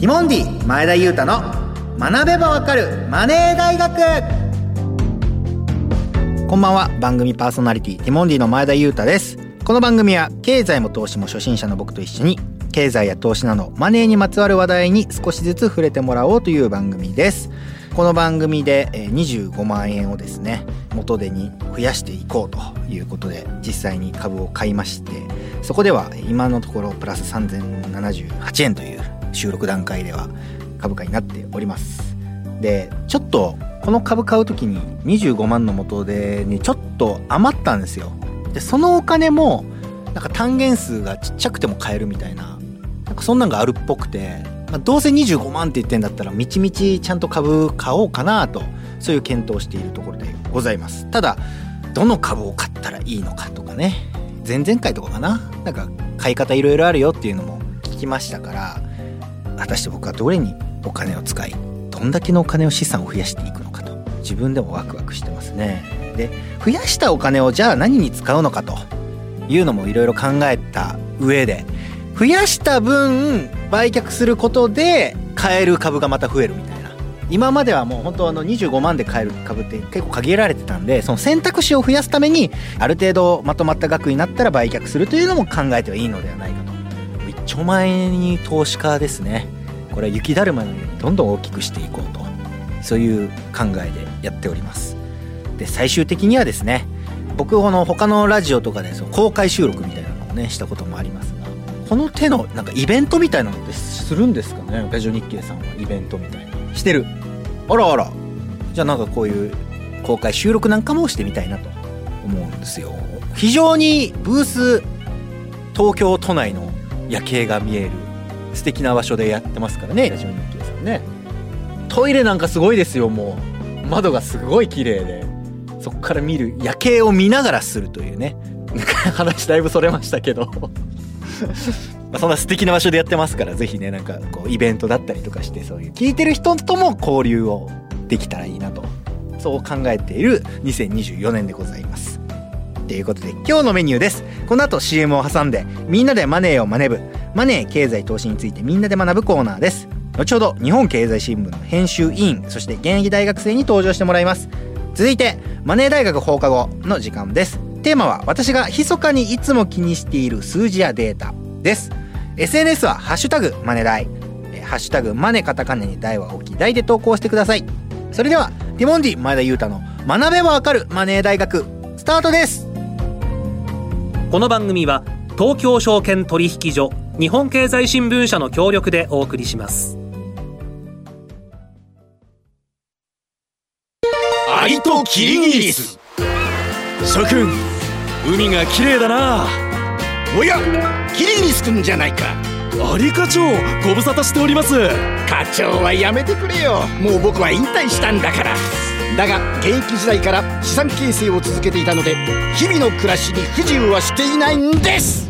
ティモンディ前田裕太の学べばわかるマネー大学。こんばんは番組パーソナリティティモンディの前田裕太です。この番組は経済も投資も初心者の僕と一緒に経済や投資などマネーにまつわる話題に少しずつ触れてもらおうという番組です。この番組で25万円をですね元手に増やしていこうということで実際に株を買いましてそこでは今のところプラス3078円という収録段階では株価になっております。でちょっとこの株買う時に25万の元手にちょっと余ったんですよ。でそのお金もなんか単元数がちっちゃくても買えるみたいななんかそんなんがあるっぽくて、まあ、どうせ25万って言ってんだったらみちみちちゃんと株買おうかなとそういう検討をしているところでございます。ただどの株を買ったらいいのかとかね前々回とかかななんか買い方いろいろあるよっていうのも聞きましたから果たして僕はどれにお金を使いどんだけのお金を資産を増やしていくのかと自分でもワクワクしてますね。で増やしたお金をじゃあ何に使うのかというのもいろいろ考えた上で増やした分売却することで買える株がまた増えるみたいな。今まではもう本当あの25万で買える株って結構限られてたんでその選択肢を増やすためにある程度まとまった額になったら売却するというのも考えてはいいのではないかと。1兆万円に投資家ですね。これは雪だるまのようにどんどん大きくしていこうとそういう考えでやっております。で最終的にはですね僕この他のラジオとかでその公開収録みたいなのをねしたこともありますがこの手のなんかイベントみたいなのってするんですかね？ラジオ日経さんはイベントみたいな。してる。あらあら。じゃあなんかこういう公開収録なんかもしてみたいなと。思うんですよ。非常にブース東京都内の夜景が見える素敵な場所でやってますからね。ラジオ日経さんね。トイレなんかすごいですよもう。窓がすごい綺麗で。そこから見る夜景を見ながらするというね。話だいぶそれましたけど。まあそんな素敵な場所でやってますからぜひねなんかこうイベントだったりとかしてそういう聞いてる人とも交流をできたらいいなと。そう考えている2024年でございます。ということで今日のメニューです。この後 CM を挟んでみんなでマネーを学ぶマネー経済投資についてみんなで学ぶコーナーです。後ほど日本経済新聞の編集委員そして現役大学生に登場してもらいます。続いてマネー大学放課後の時間です。テーマは私が密かにいつも気にしている数字やデータです。SNS はハッシュタグマネ大。ハッシュタグマネカタカナに大は大きい大で投稿してください。それではティモンディ前田裕太の学べばわかるマネー大学スタートです。この番組は東京証券取引所日本経済新聞社の協力でお送りします。アリとキリギリス。諸君海が綺麗だな。おやキリギリス君じゃないか。アリ課長ご無沙汰しております。課長はやめてくれよ。もう僕は引退したんだから。だが現役時代から資産形成を続けていたので日々の暮らしに不自由はしていないんです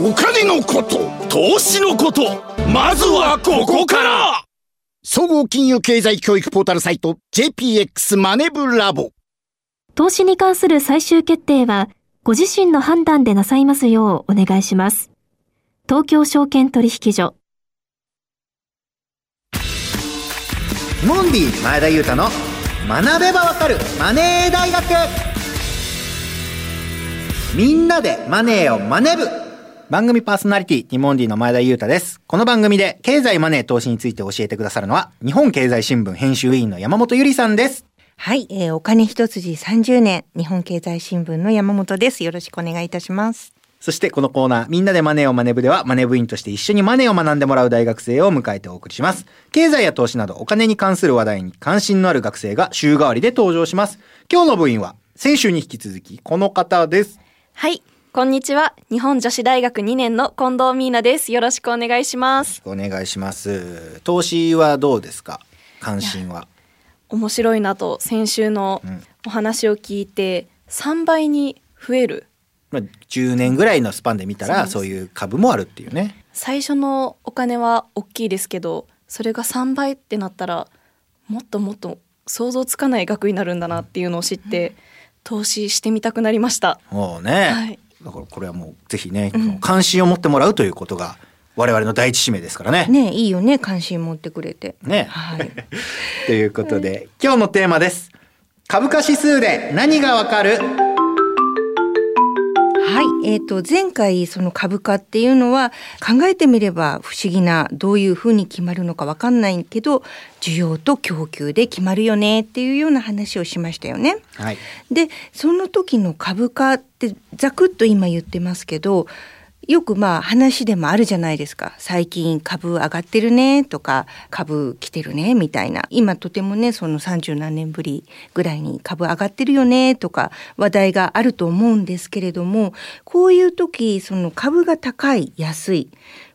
お金のこと投資のことまずはここから。総合金融経済教育ポータルサイト JPX マネブラボ。投資に関する最終決定はご自身の判断でなさいますようお願いします。東京証券取引所。モンディ前田裕太の学べばわかるマネー大学。みんなでマネーを学ぶ番組パーソナリティティモンディの前田裕太ですこの番組で経済マネー投資について教えてくださるのは日本経済新聞編集委員の山本ゆりさんですはい、えー、お金一筋30年、日本経済新聞の山本です。よろしくお願いいたします。そしてこのコーナー、みんなでマネーを学ぶでは、マネ部員として一緒にマネーを学んでもらう大学生を迎えてお送りします。経済や投資などお金に関する話題に関心のある学生が週替わりで登場します。今日の部員は、先週に引き続き、この方です。はい。こんにちは。日本女子大学2年の近藤美奈です。よろしくお願いします。お願いします投資はどうですか？関心は面白いなと先週のうんお話を聞いて3倍に増える。まあ、10年ぐらいのスパンで見たらそういう株もあるっていうね最初のお金は大きいですけど、それが3倍ってなったらもっともっと想像つかない額になるんだなっていうのを知って投資してみたくなりました。もうね、はいだからこれはもうぜひね、関心を持ってもらうということが我々の第一使命ですからね。ねいいよね関心持ってくれて。ねはい。ということで今日のテーマです。株価指数で何がわかる？はい、えっ、と前回その株価っていうのは考えてみれば不思議などういうふうに決まるのかわかんないけど需要と供給で決まるよねっていうような話をしましたよね。はい。でその時の株価ってざくっと今言ってますけどよくまあ話でもあるじゃないですか。最近株上がってるねとか株来てるねみたいな。今とてもねその30何年ぶりぐらいに株上がってるよねとか話題があると思うんですけれどもこういう時その株が高い安い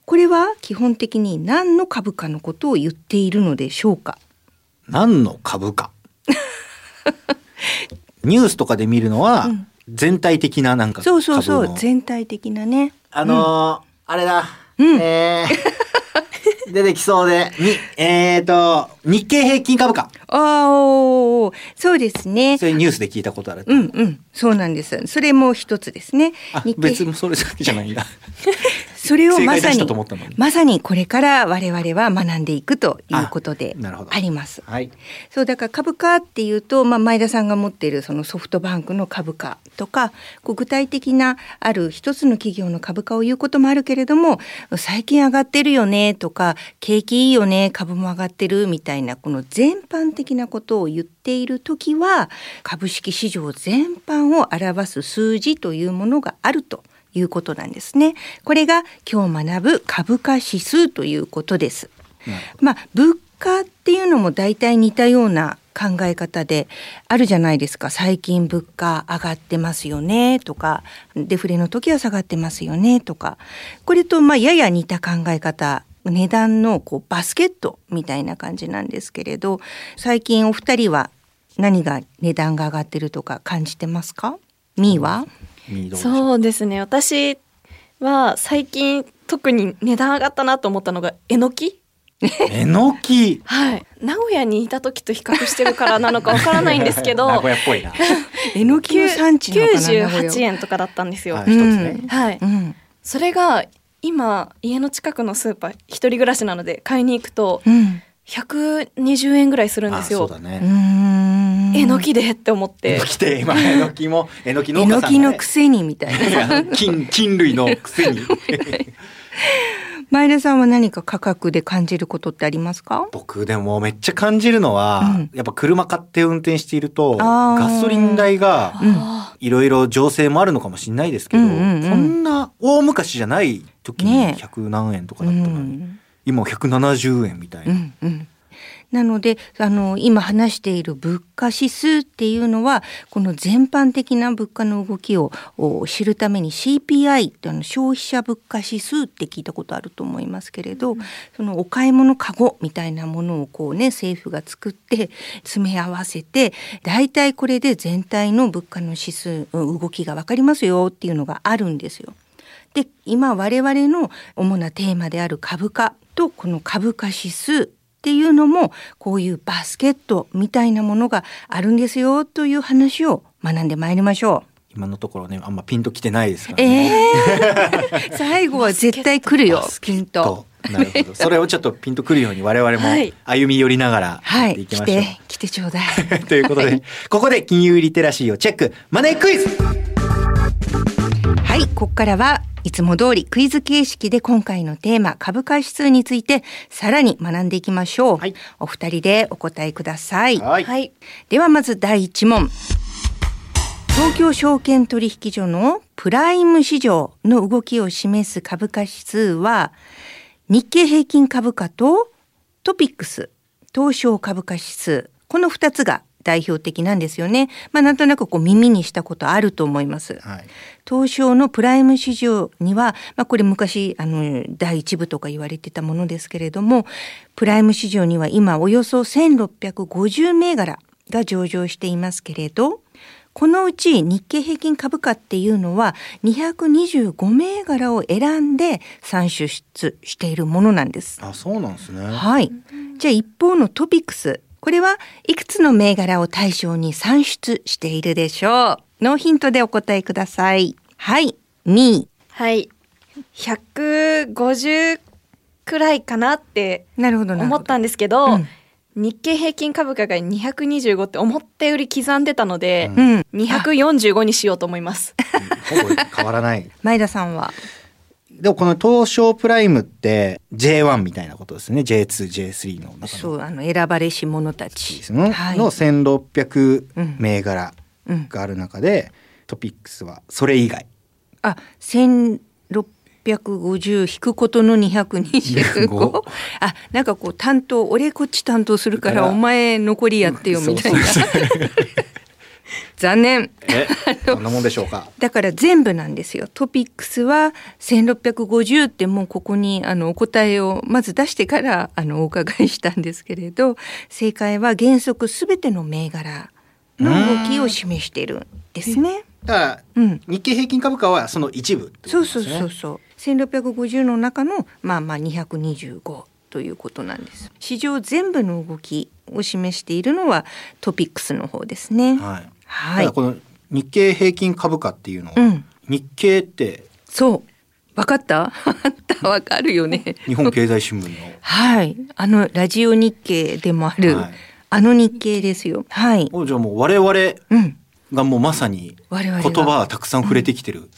これは基本的に何の株価のことを言っているのでしょうか？何の株価 ニュースとかで見るのは、うん。全体的ななんかそうそうそう全体的なねあのーあれだ、うん。えー 出てきそうで。にえーと日経平均株価。あーそうですね。そういうニュースで聞いたことある、うんうん、そうなんです。それも一つですね。あ日経。別にそれだけじゃないんだ それをまさにまさにこれから我々は学んでいくということであります。はい。そうだから株価っていうと、まあ、前田さんが持っているそのソフトバンクの株価とかこう具体的なある一つの企業の株価を言うこともあるけれども最近上がってるよねとか景気いいよね株も上がってるみたいなこの全般的なことを言っている時は株式市場全般を表す数字というものがあるということなんですね。これが今日学ぶ株価指数ということです。まあ物価っていうのも大体似たような考え方であるじゃないですか。最近物価上がってますよねとか。デフレの時は下がってますよねとか。これとまあやや似た考え方。値段のこうバスケットみたいな感じなんですけれど。最近お二人は何が値段が上がってるとか感じてますか？みーは？そうですね。私は最近特に値段上がったなと思ったのがえのき？えのき？はい。名古屋にいた時と比較してるからなのかわからないんですけど、名古屋っぽいな えのきの産地なのかな名古屋98円とかだったんですよ。ははいい。一つね、うんそれが今家の近くのスーパー一人暮らしなので買いに行くとうん120円ぐらいするんですよあそうだ。うね、んえのきでって思って。えの。きで今えのきもえのき農えの家さんが、ね、きのくせにみたいな。菌菌類のくせに。前田さんは何か価格で感じることってありますか？僕でもめっちゃ感じるのは、うん。やっぱ車買って運転しているとガソリン代がいろいろ情勢もあるのかもしれないですけど、うんうんうん。こんな大昔じゃない時にねえ。100何円とかうだったのに、ん。今170円みたいうな、んうん。なのであの今話している物価指数っていうのはこの全般的な物価の動きをお知るために CPI ってあの消費者物価指数って聞いたことあると思いますけれど、そのお買い物カゴみたいなものをこうね政府が作って詰め合わせて大体これで全体の物価の指数うん動きが分かりますよっていうのがあるんですよ。で今我々の主なテーマである株価とこの株価指数っていうのもこういうバスケットみたいなものがあるんですよという話を学んでまいりましょ今のところねあんまピンときてないですかう。らね。えー、最後は絶対来るよピンと。となるほどそれをちょっとピンとくるように我々もはい歩み寄りながらやっていはい、来きましょう。て来てちょうだい。ということで、ここで金融リテラシーをチェックマネークイズはい、ここからはいつも通りクイズ形式で今回のテーマ株価指数についてさらに学んでいきましょう。はいお二人でお答えください。はい、はい。ではまず第一問。東京証券取引所のプライム市場の動きを示す株価指数は日経平均株価とトピックス東証株価指数この2つが代表的なんですよね。まあなんとなくこう耳にしたことあると思います。はい。東証のプライム市場には、まあ、これ昔あの第一部とか言われてたものですけれどもプライム市場には今およそ1650銘柄が上場していますけれどこのうち日経平均株価っていうのは225銘柄を選んで算出しているものなんです。あ、そうなんですね。はい。じゃあ一方のトピックス。これはいくつの銘柄を対象に算出しているでしょうノーヒントでお答えください。はい。2位。はい150くらいかなってなるほどなるほど。思ったんですけど、うん日経平均株価が225って思ったより刻んでたので、うん。245にしようと思います。ほぼ変わらない。前田さんは？でもこの東証プライムって J1 みたいなことですね。J2、J3 の中の。そう、あの、選ばれし者たち。ですね。はい。の1600うん銘柄うん。がある中で、トピックスはそれ以外。あ、1650引くことの225 25。あ、なんかこう担当、俺こっち担当するからお前残りやってよみたいな。残念。え、こんなもんでしょうか？だから全部なんですよ。トピックスは1650ってもうここにあのお答えをまず出してからあのお伺いしたんですけれど、正解は原則すべての銘柄の動きを示しているんですね。だから、うん。日経平均株価はその一部ね。そうそうそうそう。1650の中のまあまあ225ということなんです。市場全部の動きを示しているのはトピックスの方ですね。はい。はい。この日経平均株価っていうのは、うん。日経ってそう。わかった？あんたわかるよね。日本経済新聞のはい。あの、ラジオ日経でもある、はいあの日経ですよ。はい。おじゃあもう我々うん。がもうまさに言が葉はたくさん触れてきてる、うん。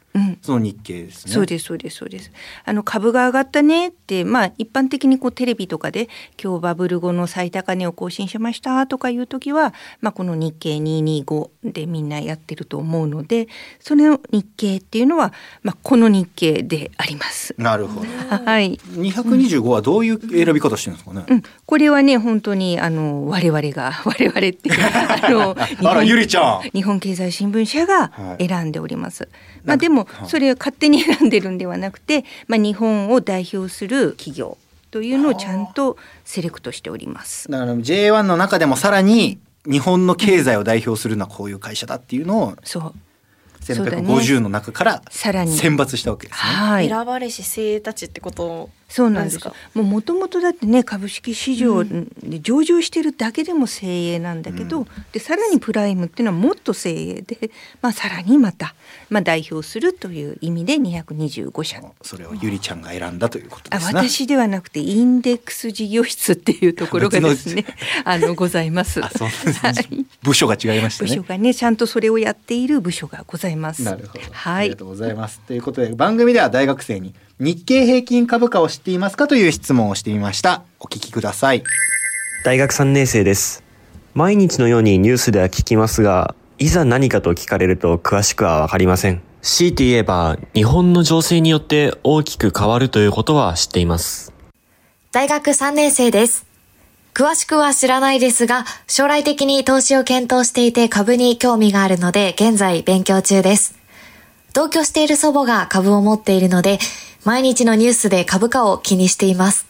その日経ですね。そうですそうですそうです。あの株が上がったねってまあ一般的にこうテレビとかで今日バブル後の最高値を更新しましたとかいう時はまあこの日経225でみんなやってると思うのでその日経っていうのはまあこの日経であります。なるほど。はい。225はどういう選び方してるんですかね？うん、これはね本当にあの我々が 我々ってあの日 あら本ゆりちゃん。日本経済新聞社がはい選んでおります。まなんかあでもはいそれを勝手に選んでるんではなくて、まあ日本を代表する企業というのをちゃんとセレクトしております。だから J1 の中でもさらに日本の経済を代表するのはこういう会社だっていうのをそう。そうだね1650の中からさらに選抜したわけですね。はい。選ばれし精鋭たちってことそうなんですなんでもう元々だってね株式市場で上場してるだけでも精鋭なんだけど、でさらにプライムっていうのはもっと精鋭で、まあ、さらにまた、まあ、代表するという意味で225社それをゆりちゃんが選んだということあですね。私ではなくてインデックス事業室っていうところがですね あのございます。あそうですねはい部署が違いましたね部署。がねちゃんとそれをやっている部署がございます。なるほど。はいありがとうございます。ということで番組では大学生に日経平均株価を知っていますかという質問をしてみました。お聞きください。大学3年生です。毎日のようにニュースでは聞きますが、いざ何かと聞かれると詳しくはわかりません。強いて言えば、日本の情勢によって大きく変わるということは知っています。大学3年生です。詳しくは知らないですが、将来的に投資を検討していて株に興味があるので、現在勉強中です。同居している祖母が株を持っているので、毎日のニュースで株価を気にしています。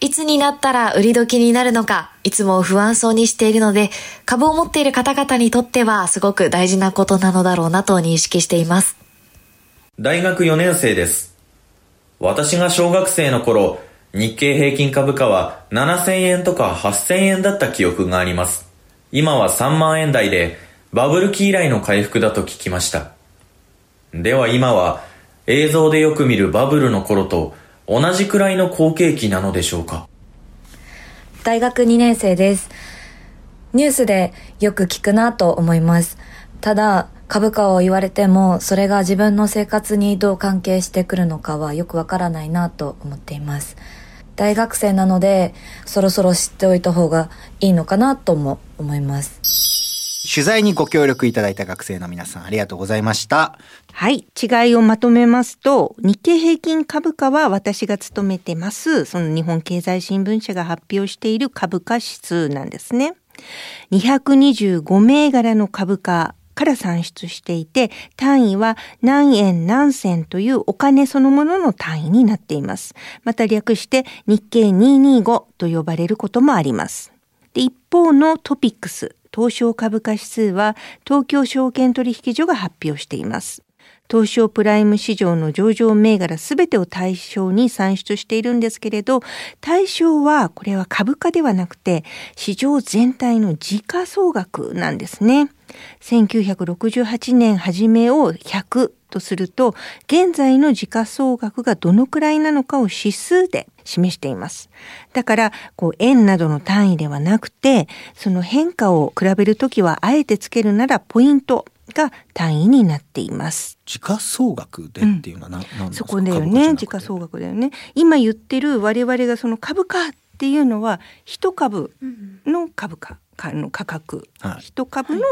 いつになったら売り時になるのか、いつも不安そうにしているので、株を持っている方々にとってはすごく大事なことなのだろうなと認識しています。大学4年生です。私が小学生の頃、日経平均株価は7000円とか8000円だった記憶があります。今は3万円台で、バブル期以来の回復だと聞きました。では今は、映像でよく見るバブルの頃と同じくらいの好景気なのでしょうか？大学2年生です。ニュースでよく聞くなと思います。ただ、株価を言われても、それが自分の生活にどう関係してくるのかはよくわからないなと思っています。大学生なので、そろそろ知っておいた方がいいのかなとも思います。取材にご協力いただいた学生の皆さんありがとうございました。はい。違いをまとめますと、日経平均株価は私が勤めてます、その日本経済新聞社が発表している株価指数なんですね。225銘柄の株価から算出していて、単位は何円何銭というお金そのものの単位になっています。また略して日経225と呼ばれることもあります。で一方のトピックス、東証株価指数は東京証券取引所が発表しています。東証プライム市場の上場銘柄すべてを対象に算出しているんですけれど、対象はこれは株価ではなくて市場全体の時価総額なんですね。1968年初めを100とすると、現在の時価総額がどのくらいなのかを指数で示しています。だから、こう、円などの単位ではなくて、その変化を比べるときは、あえてつけるならポイントが単位になっています。時価総額でっていうのは何、うん、そこだよね。時価総額だよね。今言ってる我々がその株価っていうのは一株の株価の価格、一、はい、株の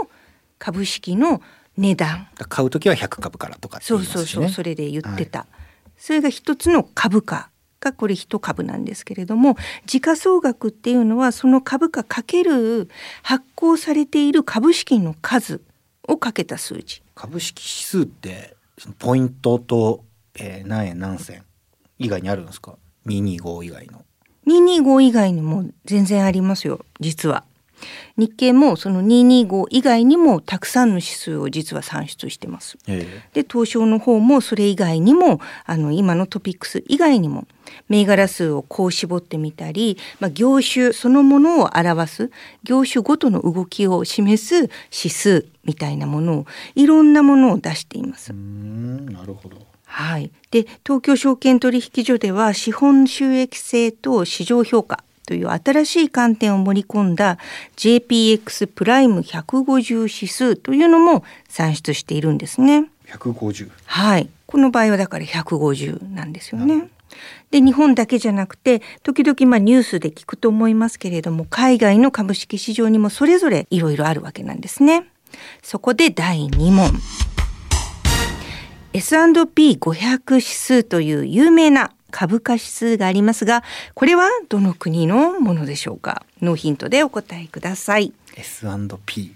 株式の値段。買う時は100株からとか、ね、そうそうそうそれで言ってた。はい、それが一つの株価。がこれ一株なんですけれども時価総額っていうのはその株価かける発行されている株式の数をかけた数字。株式指数ってポイントと、えー、何円何銭以外にあるんですか？225以外の。225以外にも全然ありますよ実は。日経もその225以外にもたくさんの指数を実は算出してます。で東証の方もそれ以外にもあの今のトピックス以外にも銘柄数をこう絞ってみたり、まあ、業種そのものを表す業種ごとの動きを示す指数みたいなものをいろんなものを出しています。なるほどはい、で東京証券取引所では資本収益性と市場評価という新しい観点を盛り込んだ JPX プライム150指数というのも算出しているんですね。150はいこの場合はだから150なんですよね。で日本だけじゃなくて時々まあニュースで聞くと思いますけれども海外の株式市場にもそれぞれいろいろあるわけなんですね。そこで第2問 S&P500 指数という有名な株価指数がありますが、これはどの国のものでしょうか？ノーヒントでお答えください。S&P。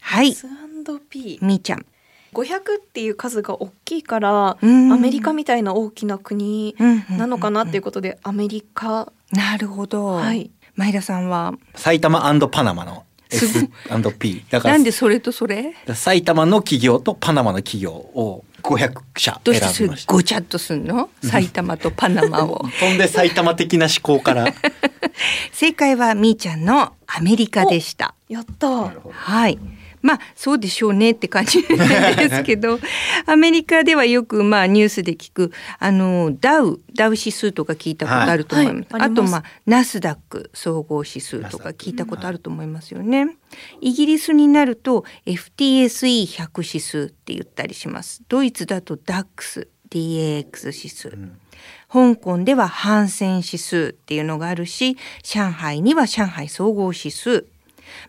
はい。S&P。みーちゃん。500っていう数が大きいから、うん、アメリカみたいな大きな国なのかなっていうことで、アメリカ。なるほど。はい。前田さんは？埼玉パナマの S&P だからなんでそれとそれ？埼玉の企業とパナマの企業を500社選びました。ごちゃっとすんの？埼玉とパナマを。飛んで埼玉的な思考から。正解はみーちゃんのアメリカでした。やった。はいまあそうでしょうねって感じですけど アメリカではよくまあニュースで聞くあのダウダウ指数とか聞いたことあると思います。はいはい、あとまあナスダック総合指数とか聞いたことあると思いますよね。イギリスになると FTSE100 指数って言ったりします。ドイツだと DAX DAX 指数。うん香港ではハンセン指数っていうのがあるし上海には上海総合指数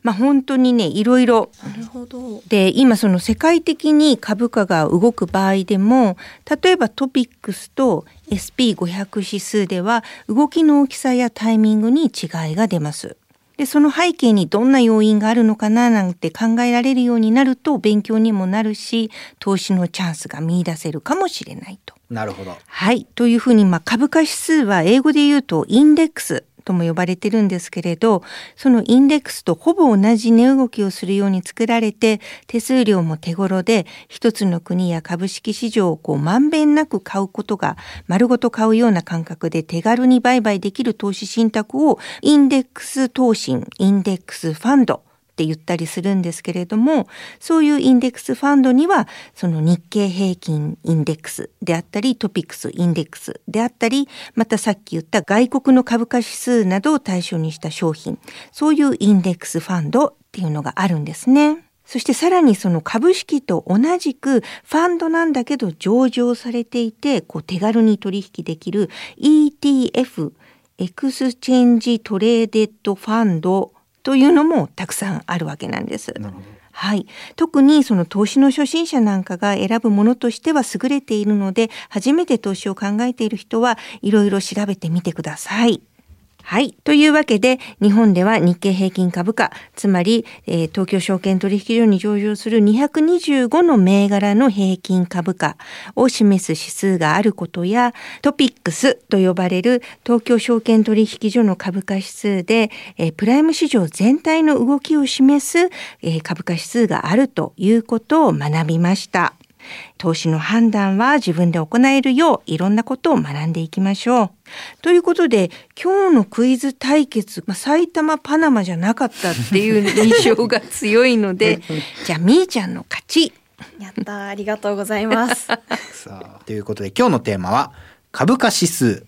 まあ、本当にねいろいろなるほどで今その世界的に株価が動く場合でも例えばトピックスと SP500 指数では動きの大きさやタイミングに違いが出ます。でその背景にどんな要因があるのかななんて考えられるようになると勉強にもなるし投資のチャンスが見出せるかもしれないと。なるほど。はい。というふうに、まあ、株価指数は英語で言うとインデックスとも呼ばれてるんですけれど、そのインデックスとほぼ同じ値動きをするように作られて、手数料も手頃で、一つの国や株式市場をこうまんべんなく買うことが、丸ごと買うような感覚で手軽に売買できる投資信託を、インデックス投信、インデックスファンド、って言ったりするんですけれども、そういうインデックスファンドには、その日経平均インデックスであったり、 TOPIX インデックスであったり、またさっき言った外国の株価指数などを対象にした商品、そういうインデックスファンドっていうのがあるんですね。そしてさらにその株式と同じくファンドなんだけど上場されていてこう手軽に取引できる ETF Exchange Traded Fund というのもたくさんあるわけなんです。はい。特にその投資の初心者なんかが選ぶものとしては優れているので、初めて投資を考えている人はいろいろ調べてみてください。はい。というわけで、日本では日経平均株価、つまり、えー東京証券取引所に上場する225の銘柄の平均株価を示す指数があることや、トピックスと呼ばれる東京証券取引所の株価指数で、えープライム市場全体の動きを示す、えー株価指数があるということを学びました。投資の判断は自分で行えるよういろんなことを学んでいきましょう。ということで今日のクイズ対決、まあ、埼玉パナマじゃなかったっていう印象が強いので じゃあみーちゃんの勝ち。やったーありがとうございます。さあということで今日のテーマは株価指数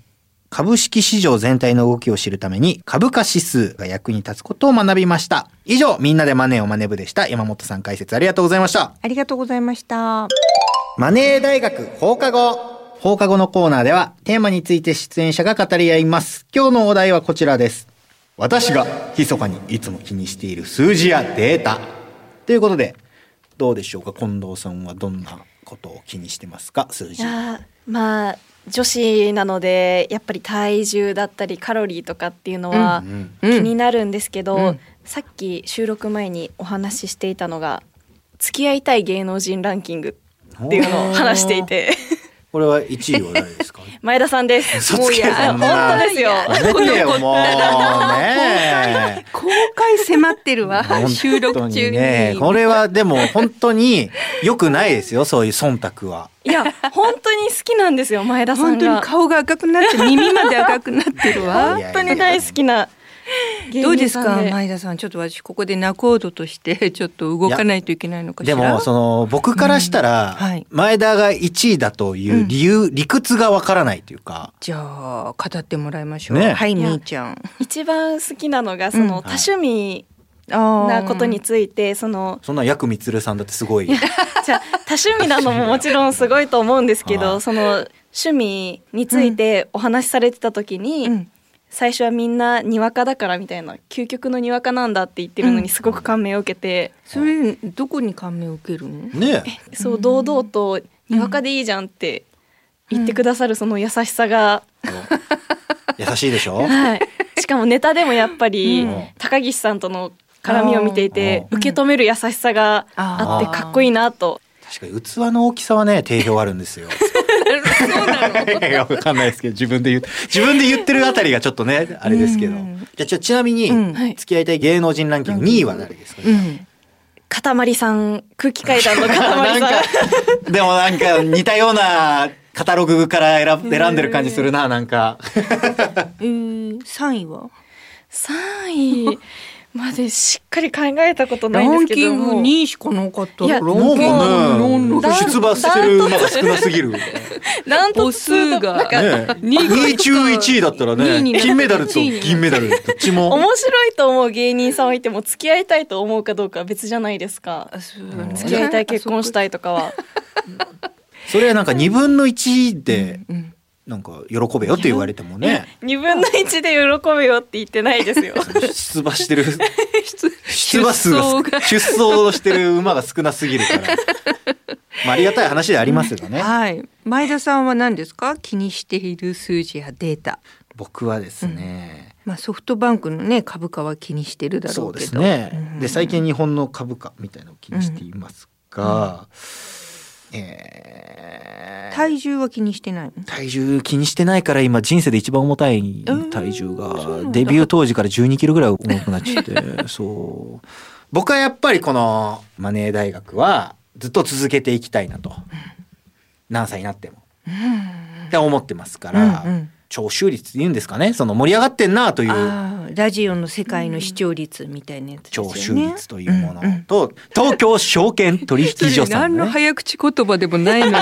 株式市場全体の動きを知るために株価指数が役に立つことを学びました。以上みんなでマネーをマネ部でした。山本さん解説ありがとうございました。ありがとうございました。マネー大学放課後。放課後のコーナーではテーマについて出演者が語り合います。今日のお題はこちらです。私が密かにいつも気にしている数字やデータ。ということでどうでしょうか近藤さんはどんなことを気にしてますか数い字まあ女子なのでやっぱり体重だったりカロリーとかっていうのはうんうん。気になるんですけど、うん。さっき収録前にお話ししていたのが付き合いたい芸能人ランキングっていうのを話していて。これは1位は誰ですか？前田さんです。嘘つけいや本当ですよ。公開迫ってるわ本収録当中に。ねこれはでも本当に良くないですよそういう忖度はいや本当に好きなんですよ前田さ本当にんが。顔が赤くなって耳まで赤くなってるわ。本当に大好きな芸どうですか。前田さん。ちょっと私ここで仲人として ちょっと動かないといけないのかしら？でもその僕からしたら、前田が1位だという理由、理屈がわからないというか。じゃあ語ってもらいましょう、ね。はいみーちゃん。一番好きなのがそのうん。多趣味あなことについてそのそんなヤクミツルさんだってすごいじゃあ多趣味なのももちろんすごいと思うんですけはいど その趣味についてお話しされてた時に、うん最初はみんなにわかだからみたいな究極のにわかなんだって言ってるのにすごく感銘を受けて、それどこに感銘を受けるの？ねそう堂々とにわかでいいじゃんって言ってくださるその優しさが、優しいでしょ？はい、しかもネタでもやっぱり、うん。高岸さんとの絡みを見ていてうん。受け止める優しさがあってかっこいいなと。確かに器の大きさはね定評あるんですよわかんないですけど自分で言う自分で言ってるあたりがちょっとねあれですけど。うん。じゃあちょちなみに、付き合いたい芸能人ランキング2位は誰ですか、うん。かたまりさん空気階段のかたまりさん。なんかでもなんか似たようなカタログから選選んでる感じするななんか。えー、3位は？3位までしっかり考えたことなラいんですンキングけども。2位しかなかったいやランキングなんかね出馬してる馬が少なすぎる。ねダント数がなんか2位中1位だったらね金メダルと銀メダルどっちも。面白いと思う芸人さんはいても付き合いたいと思うかどうかは別じゃないですか。付き合いたい結婚したいとかは。それはなんか2分の1でうんなんか喜べよって言われてもね。2分の1で喜べよって言ってないですよ。出馬してる。出馬数が出走してる馬が少なすぎるから。まあありがたい話ではありますがね。はい。前田さんは何ですか？気にしている数字やデータ。僕はですね。まあソフトバンクのね株価は気にしてるだろそううですけどねで最近日本の株価みたいなのを気にしていますがえー。体重は気にしてないの？体重気にしてないから今人生で一番重たい体重が。デビュー当時から12キロぐらい重くなっちゃって。そう。僕はやっぱりこのマネー大学はずっと続けていきたいなと。何歳になっても。って思ってますから、うんうん聴取率って言うんですかね。その盛り上がってんなという。ああラジオの世界の視聴率みたいなやつです聴よね。取率というもの。うんうん。と、東京証券取引所さん何の早口言葉でもないのに。ね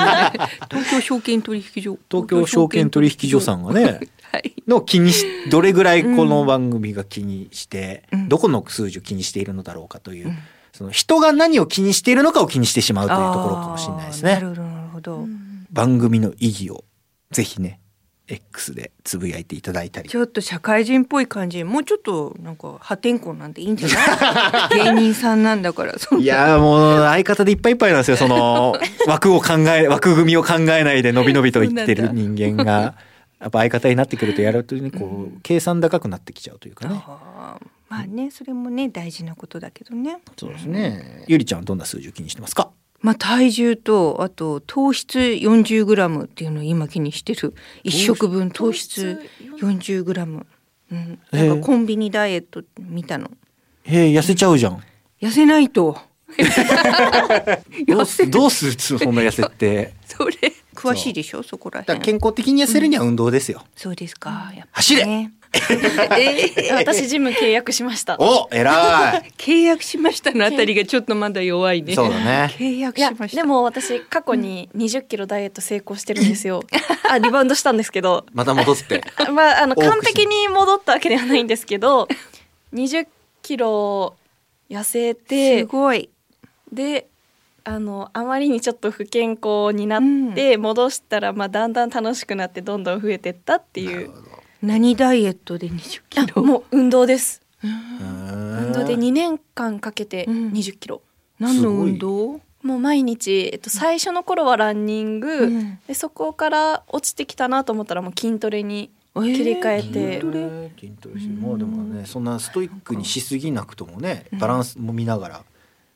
東京証券取引所。東京証券取引所さんがねはい。の気にしどれぐらいこの番組が気にして、うん。どこの数字を気にしているのだろうかという、その人が何を気にしているのかを気にしてしまうというところかもしれないですね。なるほど、番組の意義をぜひね X でつぶやいていただいたり。ちょっと社会人っぽい感じもうちょっとなんか破天荒なんていいんじゃない？芸人さんなんだからいやーもう相方でいっぱいいっぱいなんですよその 枠を考え枠組みを考えないでのびのびと言ってる人間がやっぱ相方になってくるとやるとねこう、計算高くなってきちゃうというかね。まあねそれもね大事なことだけどね。そうですね。ゆりちゃんはどんな数字を気にしてますか？まあ体重とあと糖質 40g っていうのを今気にしてる。一食分糖質 40g、うん、なんかコンビニダイエット見たの。へえ痩せちゃうじゃん。痩せないと。どうすどうする？そんな痩せって。それ。詳しいでしょ？そこら辺。健康的に痩せるには運動ですよ、そうですか、やっぱ走れね 私ジム契約しました。お偉い。契約しましたのあたりがちょっとまだ弱いね。そうだね。契約しました。でも私過去に20キロダイエット成功してるんですよ。あリバウンドしたんですけど。また戻って。まああの完璧に戻ったわけではないんですけど20キロ痩せてすごい。であのあまりにちょっと不健康になって、戻したら、まあ、だんだん楽しくなってどんどん増えてったっていう何ダイエットで20キロ？あもう運動です。運運動で2年間かけて20キロ、何の運動？もう毎日、えっと、最初の頃はランニング、ん。でそこから落ちてきたなと思ったらもう筋トレに切り替えて、筋トレ？筋トレしてもうでもねそんなストイックにしすぎなくともねバランスも見ながら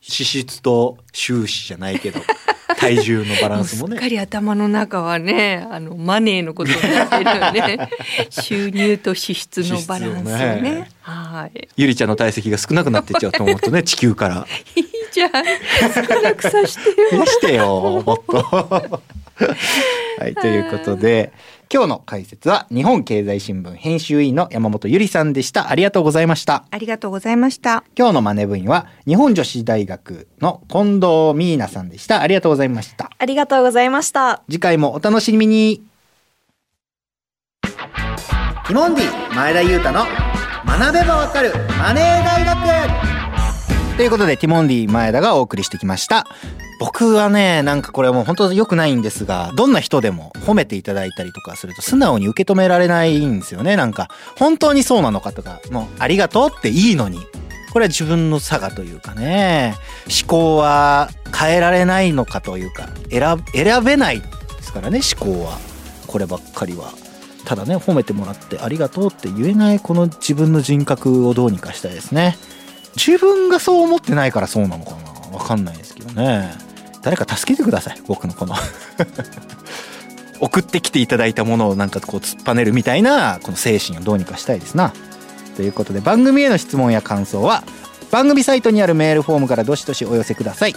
脂質と収支じゃないけど 体重のバランスもね。すっかり頭の中はねあのマネーのことになってるよね。収入と支出のバランスね。ね。はい。ゆりちゃんの体積が少なくなっていっちゃうと思うとね地球から。いいじゃん。少なくさしてよ。してよもっと。はいということで今日の解説は日本経済新聞編集員の山本ゆりさんでした。ありがとうございました。ありがとうございました。今日のマネ部員は日本女子大学の近藤美奈さんでした。ありがとうございました。ありがとうございました。次回もお楽しみに。ティモンディ前田裕太の学べばわかるマネー大学。ということでティモンディ前田がお送りしてきました僕はねなんかこれはもう本当良くないんですがどんな人でも褒めていただいたりとかすると素直に受け止められないんですよね。なんか本当にそうなのかとかもうありがとうっていいのにこれは自分の差がというかね。思考は変えられないのかというか選選べないですからね思考は。こればっかりは。ただね褒めてもらってありがとうって言えないこの自分の人格をどうにかしたいですね。自分がそう思ってないからそうなのかな。わかんないですけどね。誰か助けてください僕のこの。送ってきていただいたものをなんかこう突っぱねるみたいなこの精神をどうにかしたいですな。ということで番組への質問や感想は番組サイトにあるメールフォームからどしどしお寄せください。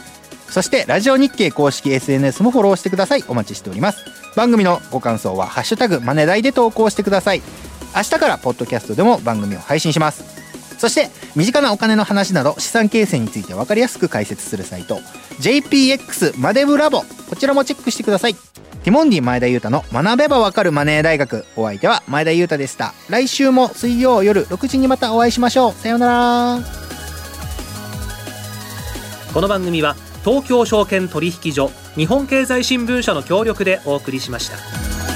そしてラジオ日経公式 SNS もフォローしてください。お待ちしております。番組のご感想は「ハッシュタグマネダイ」で投稿してください。明日からポッドキャストでも番組を配信します。そして身近なお金の話など資産形成について分かりやすく解説するサイト JPX マデブラボこちらもチェックしてください。ティモンディ前田裕太の学べばわかるマネー大学。お相手は前田裕太でした。来週も水曜夜6時にまたお会いしましょう。さようなら。この番組は東京証券取引所日本経済新聞社の協力でお送りしました。